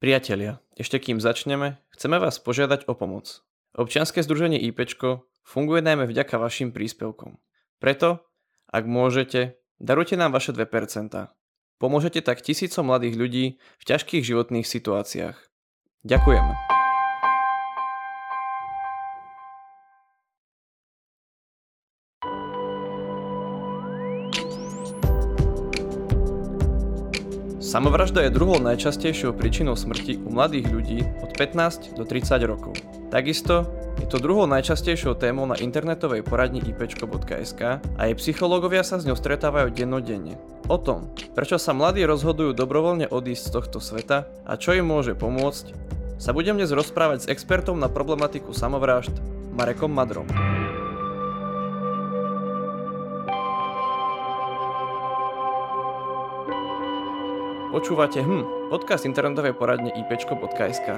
Priatelia, ešte kým začneme, chceme vás požiadať o pomoc. Občianske združenie IPčko funguje najmä vďaka vašim príspevkom. Preto, ak môžete, darujte nám vaše 2%. Pomôžete tak tisícom mladých ľudí v ťažkých životných situáciách. Ďakujeme. Samovražda je druhou najčastejšou príčinou smrti u mladých ľudí od 15 do 30 rokov. Takisto je to druhou najčastejšou témou na internetovej poradni ipčko.sk a jej psychológovia sa s ňou stretávajú dennodenne. O tom, prečo sa mladí rozhodujú dobrovoľne odísť z tohto sveta a čo im môže pomôcť, sa budem dnes rozprávať s expertom na problematiku samovrážd Marekom Madrom. Počúvate hm, podcast internetovej poradne ipčko.sk.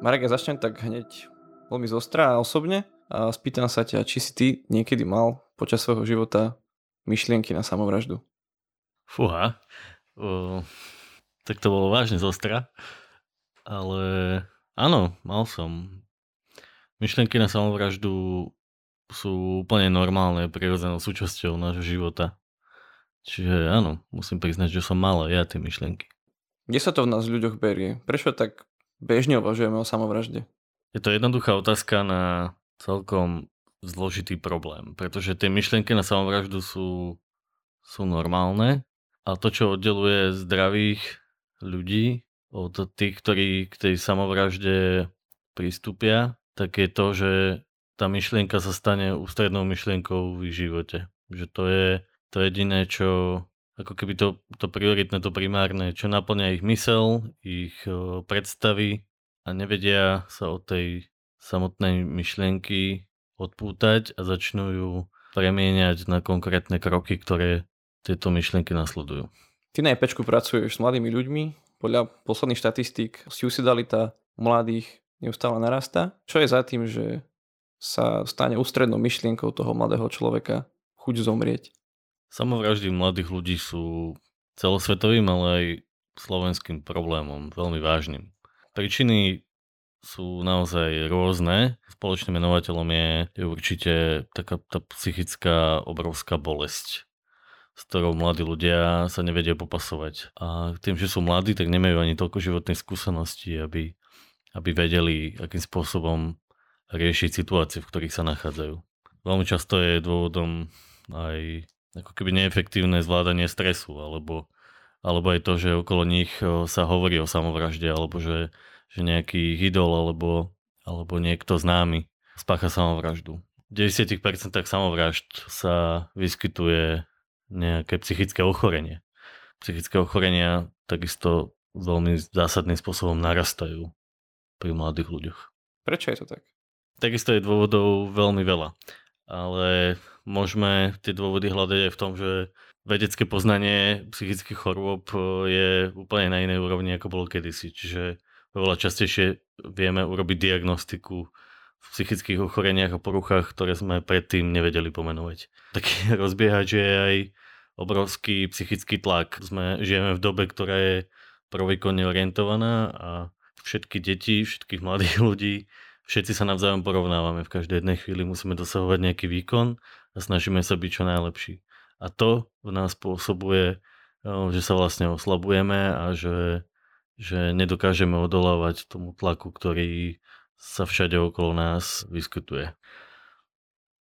Marek, ja začnem tak hneď veľmi zostra a osobne a spýtam sa ťa, či si ty niekedy mal počas svojho života myšlienky na samovraždu? Fúha, uh, tak to bolo vážne zostra. Ale áno, mal som. Myšlienky na samovraždu sú úplne normálne, prirodzenou súčasťou nášho života. Čiže áno, musím priznať, že som mal ja tie myšlienky. Kde sa to v nás ľuďoch berie? Prečo tak bežne uvažujeme o samovražde? Je to jednoduchá otázka na celkom zložitý problém, pretože tie myšlienky na samovraždu sú, sú normálne a to, čo oddeluje zdravých ľudí, od tých, ktorí k tej samovražde pristúpia, tak je to, že tá myšlienka sa stane ústrednou myšlienkou v ich živote. Že to je to jediné, čo ako keby to, to prioritné, to primárne, čo naplňa ich mysel, ich predstavy a nevedia sa od tej samotnej myšlienky odpútať a začnú ju premieňať na konkrétne kroky, ktoré tieto myšlienky nasledujú. Ty na EPčku pracuješ s mladými ľuďmi. Podľa posledných štatistík suicidalita mladých neustále narastá. Čo je za tým, že sa stane ústrednou myšlienkou toho mladého človeka chuť zomrieť? Samovraždy mladých ľudí sú celosvetovým, ale aj slovenským problémom, veľmi vážnym. Príčiny sú naozaj rôzne. Spoločným menovateľom je, je určite taká tá psychická obrovská bolesť s ktorou mladí ľudia sa nevedia popasovať. A tým, že sú mladí, tak nemajú ani toľko životných skúseností, aby, aby vedeli, akým spôsobom riešiť situácie, v ktorých sa nachádzajú. Veľmi často je dôvodom aj ako keby neefektívne zvládanie stresu, alebo, alebo aj to, že okolo nich sa hovorí o samovražde, alebo že, že nejaký idol alebo, alebo niekto známy spácha samovraždu. V 90% samovražd sa vyskytuje nejaké psychické ochorenie. Psychické ochorenia takisto veľmi zásadným spôsobom narastajú pri mladých ľuďoch. Prečo je to tak? Takisto je dôvodov veľmi veľa, ale môžeme tie dôvody hľadať aj v tom, že vedecké poznanie psychických chorôb e, je úplne na inej úrovni, ako bolo kedysi. Čiže oveľa častejšie vieme urobiť diagnostiku psychických ochoreniach a poruchách, ktoré sme predtým nevedeli pomenovať. Taký rozbiehať, že je aj obrovský psychický tlak. Sme, žijeme v dobe, ktorá je provýkonne orientovaná a všetky deti, všetkých mladých ľudí, všetci sa navzájom porovnávame. V každej jednej chvíli musíme dosahovať nejaký výkon a snažíme sa byť čo najlepší. A to v nás spôsobuje, že sa vlastne oslabujeme a že, že nedokážeme odolávať tomu tlaku, ktorý sa všade okolo nás vyskytuje.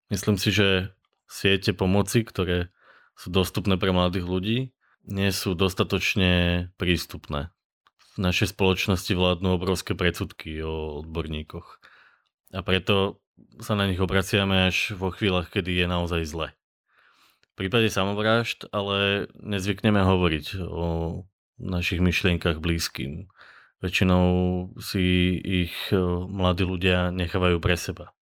Myslím si, že siete pomoci, ktoré sú dostupné pre mladých ľudí, nie sú dostatočne prístupné. V našej spoločnosti vládnu obrovské predsudky o odborníkoch. A preto sa na nich obraciame až vo chvíľach, kedy je naozaj zle. V prípade samovrážd ale nezvykneme hovoriť o našich myšlienkach blízkym. Väčšinou si ich e, mladí ľudia nechávajú pre seba.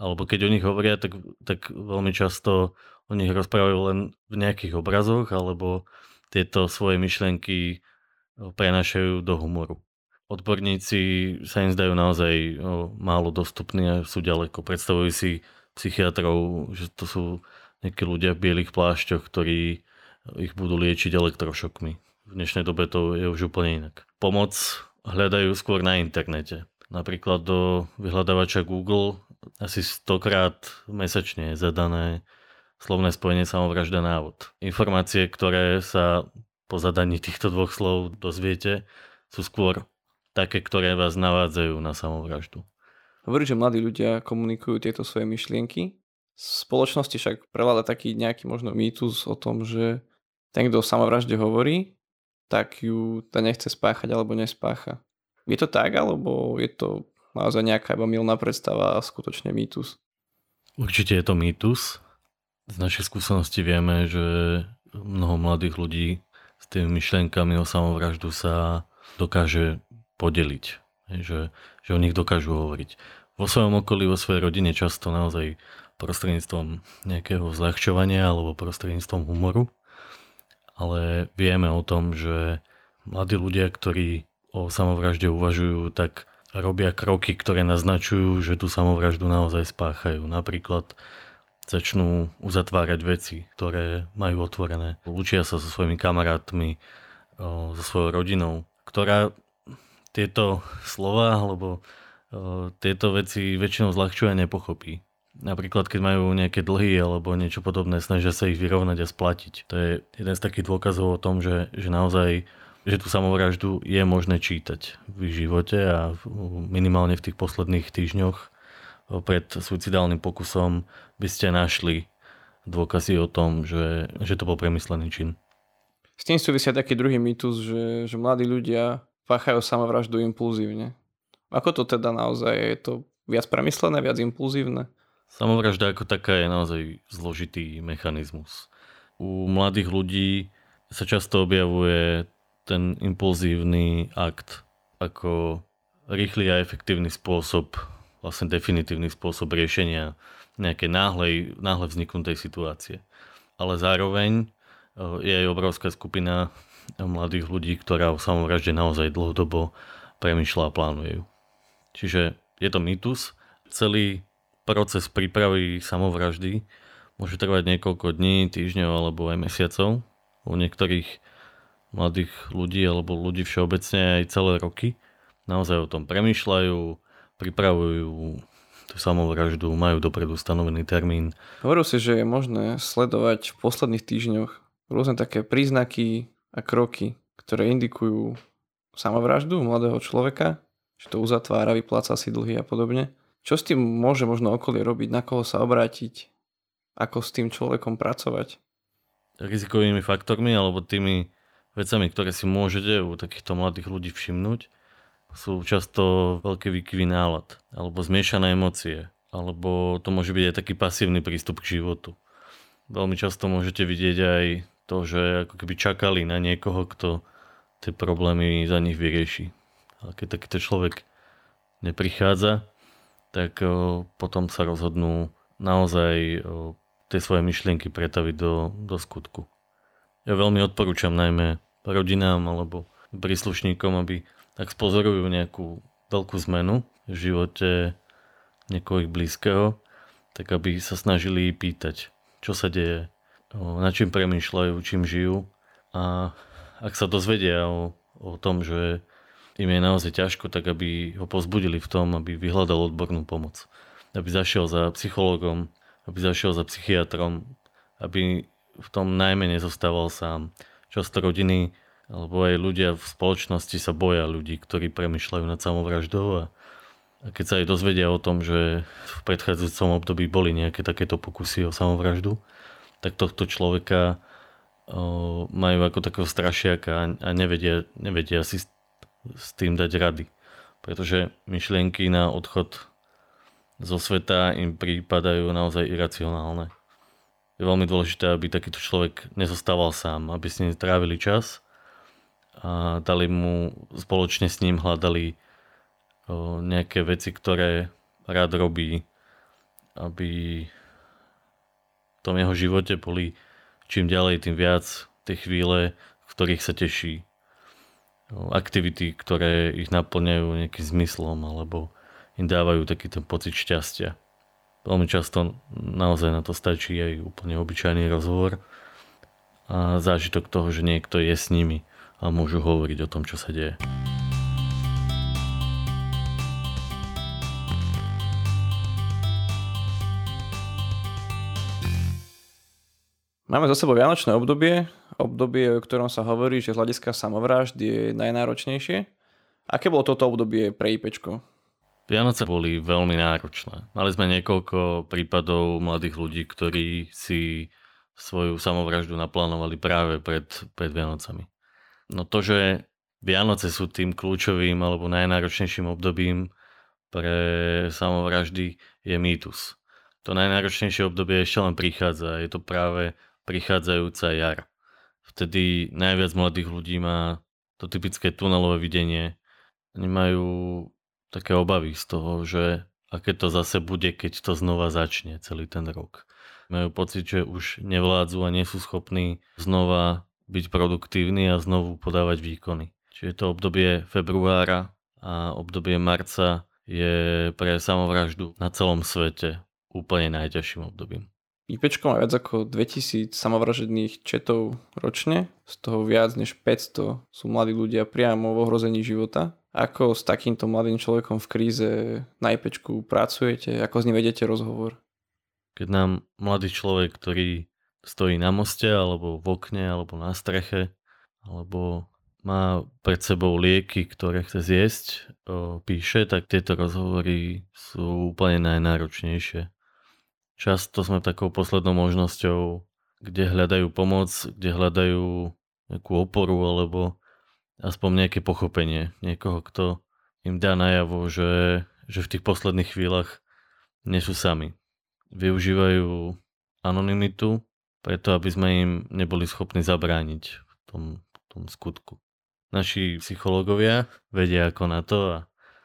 Alebo keď o nich hovoria, tak, tak veľmi často o nich rozprávajú len v nejakých obrazoch, alebo tieto svoje myšlienky e, prenašajú do humoru. odborníci sa im zdajú naozaj málo dostupní a sú ďaleko. Predstavujú si psychiatrov, že to sú nejakí ľudia v bielých plášťoch, ktorí ich budú liečiť elektrošokmi. V dnešnej dobe to je už úplne inak. Pomoc hľadajú skôr na internete. Napríklad do vyhľadávača Google asi stokrát mesačne je zadané slovné spojenie samovražda návod. Informácie, ktoré sa po zadaní týchto dvoch slov dozviete, sú skôr také, ktoré vás navádzajú na samovraždu. Hovorí, že mladí ľudia komunikujú tieto svoje myšlienky. V spoločnosti však prevláda taký nejaký možno mýtus o tom, že ten, kto o samovražde hovorí, tak ju ta nechce spáchať alebo nespácha. Je to tak, alebo je to naozaj nejaká iba milná predstava a skutočne mýtus? Určite je to mýtus. Z našej skúsenosti vieme, že mnoho mladých ľudí s tými myšlenkami o samovraždu sa dokáže podeliť. Že, že o nich dokážu hovoriť. Vo svojom okolí, vo svojej rodine často naozaj prostredníctvom nejakého zľahčovania alebo prostredníctvom humoru ale vieme o tom, že mladí ľudia, ktorí o samovražde uvažujú, tak robia kroky, ktoré naznačujú, že tú samovraždu naozaj spáchajú. Napríklad začnú uzatvárať veci, ktoré majú otvorené. Učia sa so svojimi kamarátmi, so svojou rodinou, ktorá tieto slova alebo tieto veci väčšinou zľahčuje a nepochopí. Napríklad, keď majú nejaké dlhy alebo niečo podobné, snažia sa ich vyrovnať a splatiť. To je jeden z takých dôkazov o tom, že, že naozaj že tú samovraždu je možné čítať v živote a minimálne v tých posledných týždňoch pred suicidálnym pokusom by ste našli dôkazy o tom, že, že to bol premyslený čin. S tým súvisia taký druhý mýtus, že, že mladí ľudia páchajú samovraždu impulzívne. Ako to teda naozaj je? Je to viac premyslené, viac impulzívne? Samovražda ako taká je naozaj zložitý mechanizmus. U mladých ľudí sa často objavuje ten impulzívny akt ako rýchly a efektívny spôsob, vlastne definitívny spôsob riešenia nejakej náhlej, náhle vzniknutej situácie. Ale zároveň je aj obrovská skupina mladých ľudí, ktorá o samovražde naozaj dlhodobo premyšľa a plánuje ju. Čiže je to mýtus. Celý proces prípravy samovraždy môže trvať niekoľko dní, týždňov alebo aj mesiacov. U niektorých mladých ľudí alebo ľudí všeobecne aj celé roky naozaj o tom premýšľajú, pripravujú tú samovraždu, majú dopredu stanovený termín. Hovoril si, že je možné sledovať v posledných týždňoch rôzne také príznaky a kroky, ktoré indikujú samovraždu mladého človeka, že to uzatvára, vypláca si dlhy a podobne. Čo s tým môže možno okolie robiť, na koho sa obrátiť, ako s tým človekom pracovať? Rizikovými faktormi alebo tými vecami, ktoré si môžete u takýchto mladých ľudí všimnúť, sú často veľké výkyvy nálad alebo zmiešané emócie, alebo to môže byť aj taký pasívny prístup k životu. Veľmi často môžete vidieť aj to, že ako keby čakali na niekoho, kto tie problémy za nich vyrieši. Ale keď takýto človek neprichádza, tak potom sa rozhodnú naozaj tie svoje myšlienky pretaviť do, do skutku. Ja veľmi odporúčam najmä rodinám alebo príslušníkom, aby tak spozorujú nejakú veľkú zmenu v živote niekoho ich blízkeho, tak aby sa snažili pýtať, čo sa deje, na čím premýšľajú, čím žijú a ak sa dozvedia o, o tom, že im je naozaj ťažko, tak aby ho pozbudili v tom, aby vyhľadal odbornú pomoc. Aby zašiel za psychologom, aby zašiel za psychiatrom, aby v tom najmä nezostával sám. Často rodiny alebo aj ľudia v spoločnosti sa boja ľudí, ktorí premyšľajú nad samovraždou a, a keď sa aj dozvedia o tom, že v predchádzajúcom období boli nejaké takéto pokusy o samovraždu, tak tohto človeka o, majú ako takého strašiaka a, a nevedia, nevedia si s tým dať rady. Pretože myšlienky na odchod zo sveta im prípadajú naozaj iracionálne. Je veľmi dôležité, aby takýto človek nezostával sám, aby s ním trávili čas a dali mu spoločne s ním hľadali nejaké veci, ktoré rád robí, aby v tom jeho živote boli čím ďalej, tým viac tie chvíle, v ktorých sa teší aktivity, ktoré ich naplňajú nejakým zmyslom alebo im dávajú taký ten pocit šťastia. Veľmi často naozaj na to stačí aj úplne obyčajný rozhovor a zážitok toho, že niekto je s nimi a môžu hovoriť o tom, čo sa deje. Máme za sebou vianočné obdobie, obdobie, o ktorom sa hovorí, že z hľadiska samovrážd je najnáročnejšie. Aké bolo toto obdobie pre IPčko? Vianoce boli veľmi náročné. Mali sme niekoľko prípadov mladých ľudí, ktorí si svoju samovraždu naplánovali práve pred, pred Vianocami. No to, že Vianoce sú tým kľúčovým alebo najnáročnejším obdobím pre samovraždy je mýtus. To najnáročnejšie obdobie ešte len prichádza. Je to práve prichádzajúca jar. Vtedy najviac mladých ľudí má to typické tunelové videnie. Oni majú také obavy z toho, že aké to zase bude, keď to znova začne celý ten rok. Majú pocit, že už nevládzu a nie sú schopní znova byť produktívni a znovu podávať výkony. Čiže to obdobie februára a obdobie marca je pre samovraždu na celom svete úplne najťažším obdobím. IPčko má viac ako 2000 samovražedných četov ročne, z toho viac než 500 sú mladí ľudia priamo v ohrození života. Ako s takýmto mladým človekom v kríze na IPčku pracujete? Ako s ním vedete rozhovor? Keď nám mladý človek, ktorý stojí na moste, alebo v okne, alebo na streche, alebo má pred sebou lieky, ktoré chce zjesť, píše, tak tieto rozhovory sú úplne najnáročnejšie Často sme takou poslednou možnosťou, kde hľadajú pomoc, kde hľadajú nejakú oporu alebo aspoň nejaké pochopenie. Niekoho, kto im dá najavo, že, že v tých posledných chvíľach nie sú sami. Využívajú anonymitu, preto aby sme im neboli schopní zabrániť v tom, v tom skutku. Naši psychológovia vedia ako na to a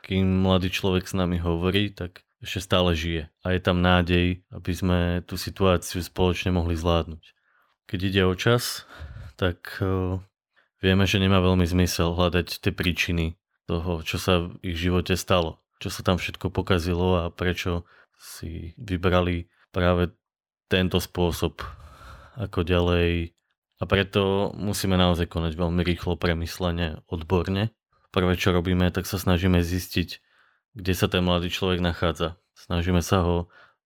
kým mladý človek s nami hovorí, tak ešte stále žije a je tam nádej, aby sme tú situáciu spoločne mohli zvládnuť. Keď ide o čas, tak uh, vieme, že nemá veľmi zmysel hľadať tie príčiny toho, čo sa v ich živote stalo, čo sa tam všetko pokazilo a prečo si vybrali práve tento spôsob ako ďalej a preto musíme naozaj konať veľmi rýchlo, premyslene, odborne. Prvé, čo robíme, tak sa snažíme zistiť, kde sa ten mladý človek nachádza. Snažíme sa ho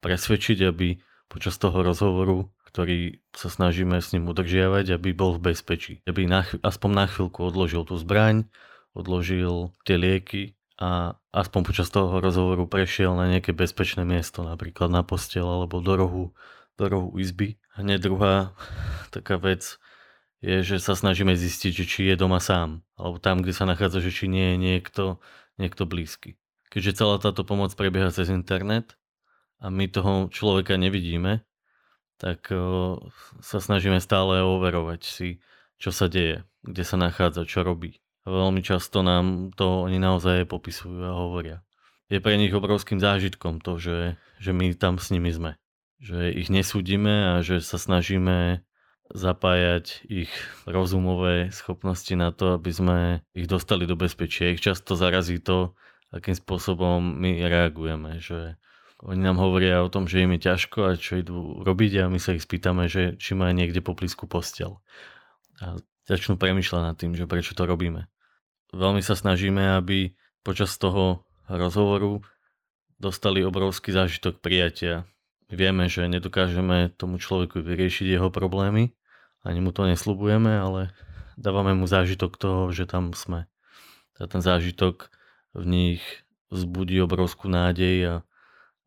presvedčiť, aby počas toho rozhovoru, ktorý sa snažíme s ním udržiavať, aby bol v bezpečí. Aby na, aspoň na chvíľku odložil tú zbraň, odložil tie lieky a aspoň počas toho rozhovoru prešiel na nejaké bezpečné miesto, napríklad na postel alebo do rohu, do rohu izby. Hneď druhá taká vec je, že sa snažíme zistiť, že či je doma sám, alebo tam, kde sa nachádza, že či nie je niekto, niekto blízky keďže celá táto pomoc prebieha cez internet a my toho človeka nevidíme, tak sa snažíme stále overovať si, čo sa deje, kde sa nachádza, čo robí. A veľmi často nám to oni naozaj popisujú a hovoria. Je pre nich obrovským zážitkom to, že, že my tam s nimi sme. Že ich nesúdime a že sa snažíme zapájať ich rozumové schopnosti na to, aby sme ich dostali do bezpečia. Ich často zarazí to, akým spôsobom my reagujeme, že oni nám hovoria o tom, že im je ťažko a čo idú robiť a my sa ich spýtame, že či majú niekde po blízku postel. A začnú premyšľať nad tým, že prečo to robíme. Veľmi sa snažíme, aby počas toho rozhovoru dostali obrovský zážitok prijatia. Vieme, že nedokážeme tomu človeku vyriešiť jeho problémy, ani mu to neslubujeme, ale dávame mu zážitok toho, že tam sme. A ten zážitok v nich vzbudí obrovskú nádej a,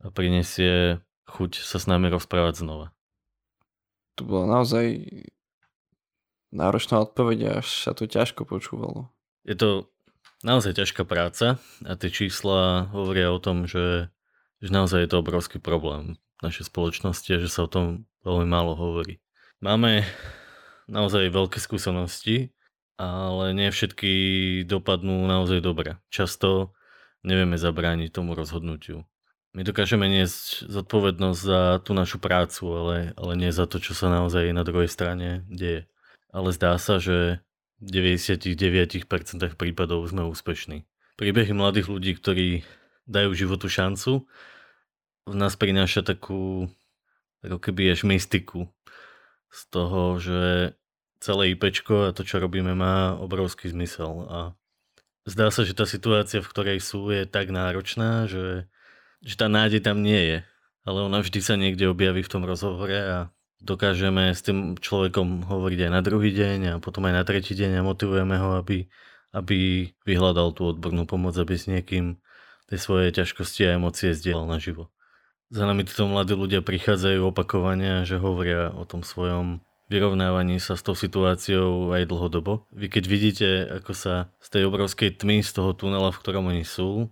a prinesie chuť sa s nami rozprávať znova. To bola naozaj náročná odpoveď, až sa to ťažko počúvalo. Je to naozaj ťažká práca a tie čísla hovoria o tom, že, že naozaj je to obrovský problém v našej spoločnosti a že sa o tom veľmi málo hovorí. Máme naozaj veľké skúsenosti ale nie všetky dopadnú naozaj dobre. Často nevieme zabrániť tomu rozhodnutiu. My dokážeme niesť zodpovednosť za tú našu prácu, ale, ale nie za to, čo sa naozaj na druhej strane deje. Ale zdá sa, že 99% prípadov sme úspešní. Príbehy mladých ľudí, ktorí dajú životu šancu, v nás prináša takú ako keby až mystiku z toho, že celé IPčko a to, čo robíme, má obrovský zmysel. A zdá sa, že tá situácia, v ktorej sú, je tak náročná, že, že tá nádej tam nie je. Ale ona vždy sa niekde objaví v tom rozhovore a dokážeme s tým človekom hovoriť aj na druhý deň a potom aj na tretí deň a motivujeme ho, aby, aby vyhľadal tú odbornú pomoc, aby s niekým tie svoje ťažkosti a emócie zdieľal naživo. Za nami títo mladí ľudia prichádzajú opakovania, že hovoria o tom svojom vyrovnávaní sa s tou situáciou aj dlhodobo. Vy keď vidíte, ako sa z tej obrovskej tmy, z toho tunela, v ktorom oni sú,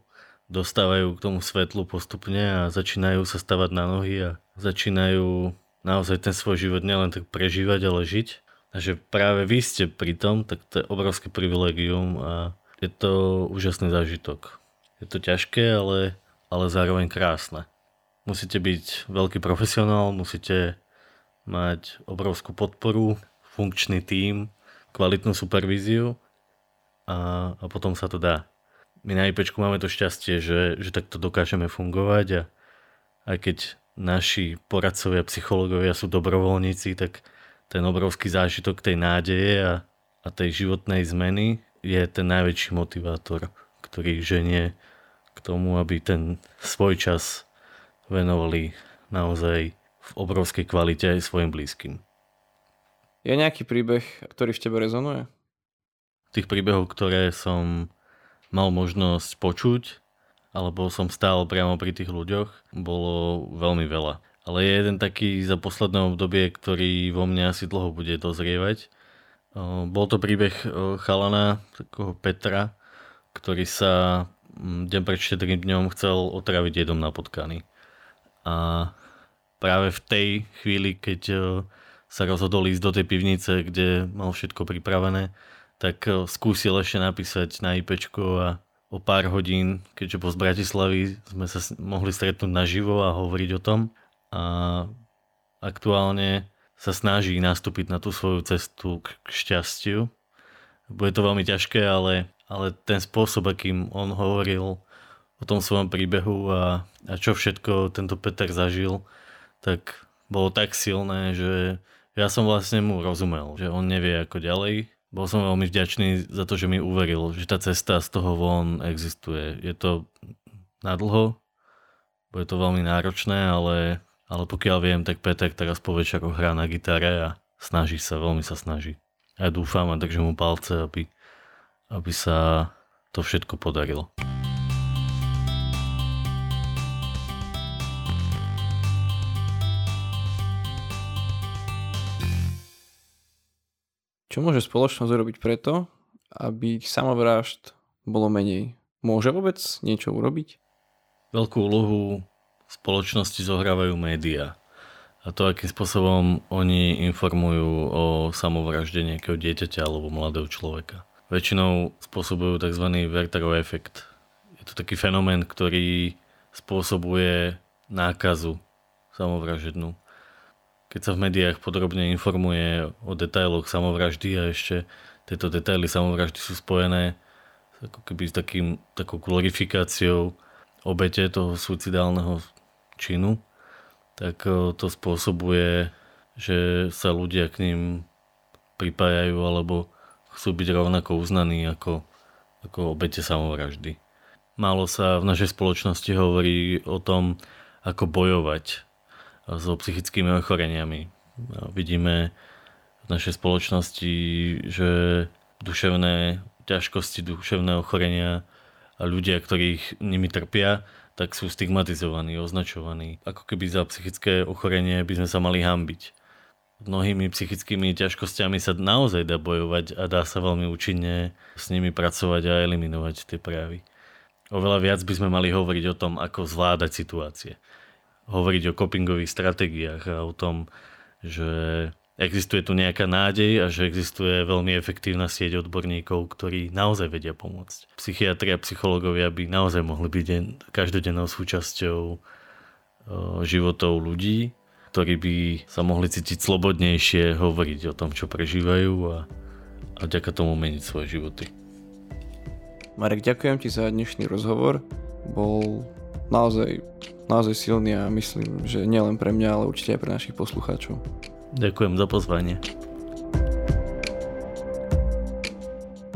dostávajú k tomu svetlu postupne a začínajú sa stavať na nohy a začínajú naozaj ten svoj život nielen tak prežívať, ale žiť. A že práve vy ste pri tom, tak to je obrovské privilegium a je to úžasný zážitok. Je to ťažké, ale, ale zároveň krásne. Musíte byť veľký profesionál, musíte mať obrovskú podporu, funkčný tím, kvalitnú supervíziu a, a potom sa to dá. My na IPčku máme to šťastie, že, že takto dokážeme fungovať a aj keď naši poradcovia, psychológovia sú dobrovoľníci, tak ten obrovský zážitok tej nádeje a, a tej životnej zmeny je ten najväčší motivátor, ktorý ženie k tomu, aby ten svoj čas venovali naozaj v obrovskej kvalite aj svojim blízkym. Je nejaký príbeh, ktorý v tebe rezonuje? Tých príbehov, ktoré som mal možnosť počuť, alebo som stál priamo pri tých ľuďoch, bolo veľmi veľa. Ale je jeden taký za posledné obdobie, ktorý vo mne asi dlho bude dozrievať. Bol to príbeh chalana, takého Petra, ktorý sa deň pred štedrým dňom chcel otraviť jedom na potkany. A práve v tej chvíli, keď sa rozhodol ísť do tej pivnice, kde mal všetko pripravené, tak skúsil ešte napísať na IPčko a o pár hodín, keďže bol z Bratislavy, sme sa mohli stretnúť naživo a hovoriť o tom. A aktuálne sa snaží nastúpiť na tú svoju cestu k šťastiu. Bude to veľmi ťažké, ale, ale ten spôsob, akým on hovoril o tom svojom príbehu a, a čo všetko tento Peter zažil, tak bolo tak silné, že ja som vlastne mu rozumel, že on nevie ako ďalej bol som veľmi vďačný za to, že mi uveril, že tá cesta z toho von existuje. Je to nadlho, bude to veľmi náročné, ale, ale pokiaľ viem, tak Peter teraz po večeru hrá na gitare a snaží sa, veľmi sa snaží. Ja dúfam a držím mu palce, aby, aby sa to všetko podarilo. Čo môže spoločnosť urobiť preto, aby samovrážd bolo menej? Môže vôbec niečo urobiť? Veľkú úlohu v spoločnosti zohrávajú médiá. A to, akým spôsobom oni informujú o samovražde nejakého dieťaťa alebo mladého človeka. Väčšinou spôsobujú tzv. Wertherov efekt. Je to taký fenomén, ktorý spôsobuje nákazu samovražednú keď sa v médiách podrobne informuje o detailoch samovraždy a ešte tieto detaily samovraždy sú spojené ako keby s takým, takou glorifikáciou obete toho suicidálneho činu, tak eh, to spôsobuje, že sa ľudia k ním pripájajú alebo chcú byť rovnako uznaní ako, ako obete samovraždy. Málo sa v našej spoločnosti hovorí o tom, ako bojovať so psychickými ochoreniami. Vidíme v našej spoločnosti, že duševné ťažkosti, duševné ochorenia a ľudia, ktorých nimi trpia, tak sú stigmatizovaní, označovaní. Ako keby za psychické ochorenie by sme sa mali hambiť. Mnohými psychickými ťažkosťami sa naozaj dá bojovať a dá sa veľmi účinne s nimi pracovať a eliminovať tie prejavy. Oveľa viac by sme mali hovoriť o tom, ako zvládať situácie hovoriť o copingových stratégiách a o tom, že existuje tu nejaká nádej a že existuje veľmi efektívna sieť odborníkov, ktorí naozaj vedia pomôcť. Psychiatri a psychológovia by naozaj mohli byť každodennou súčasťou životov ľudí, ktorí by sa mohli cítiť slobodnejšie hovoriť o tom, čo prežívajú a a vďaka tomu meniť svoje životy. Marek, ďakujem ti za dnešný rozhovor. Bol naozaj, naozaj silný a myslím, že nielen pre mňa, ale určite aj pre našich poslucháčov. Ďakujem za pozvanie.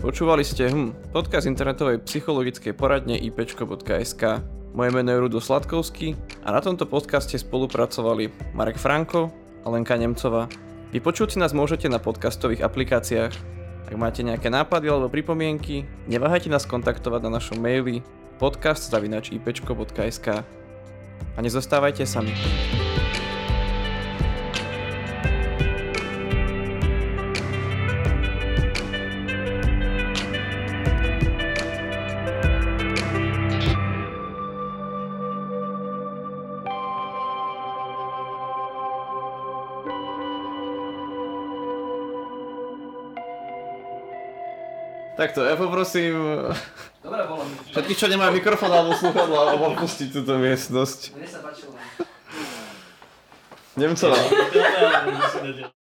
Počúvali ste hm, podcast internetovej psychologickej poradne ipčko.sk. Moje meno je Rudo Sladkovský a na tomto podcaste spolupracovali Marek Franko a Lenka Nemcová. Vypočuť si nás môžete na podcastových aplikáciách. Ak máte nejaké nápady alebo pripomienky, neváhajte nás kontaktovať na našom maili podcast.ipčko.sk A nezostávajte sami. Takto, ja poprosím Všetkých, čo nemajú mikrofón alebo sluchadla, alebo opustiť túto miestnosť. Mne sa páčilo. Nemcová.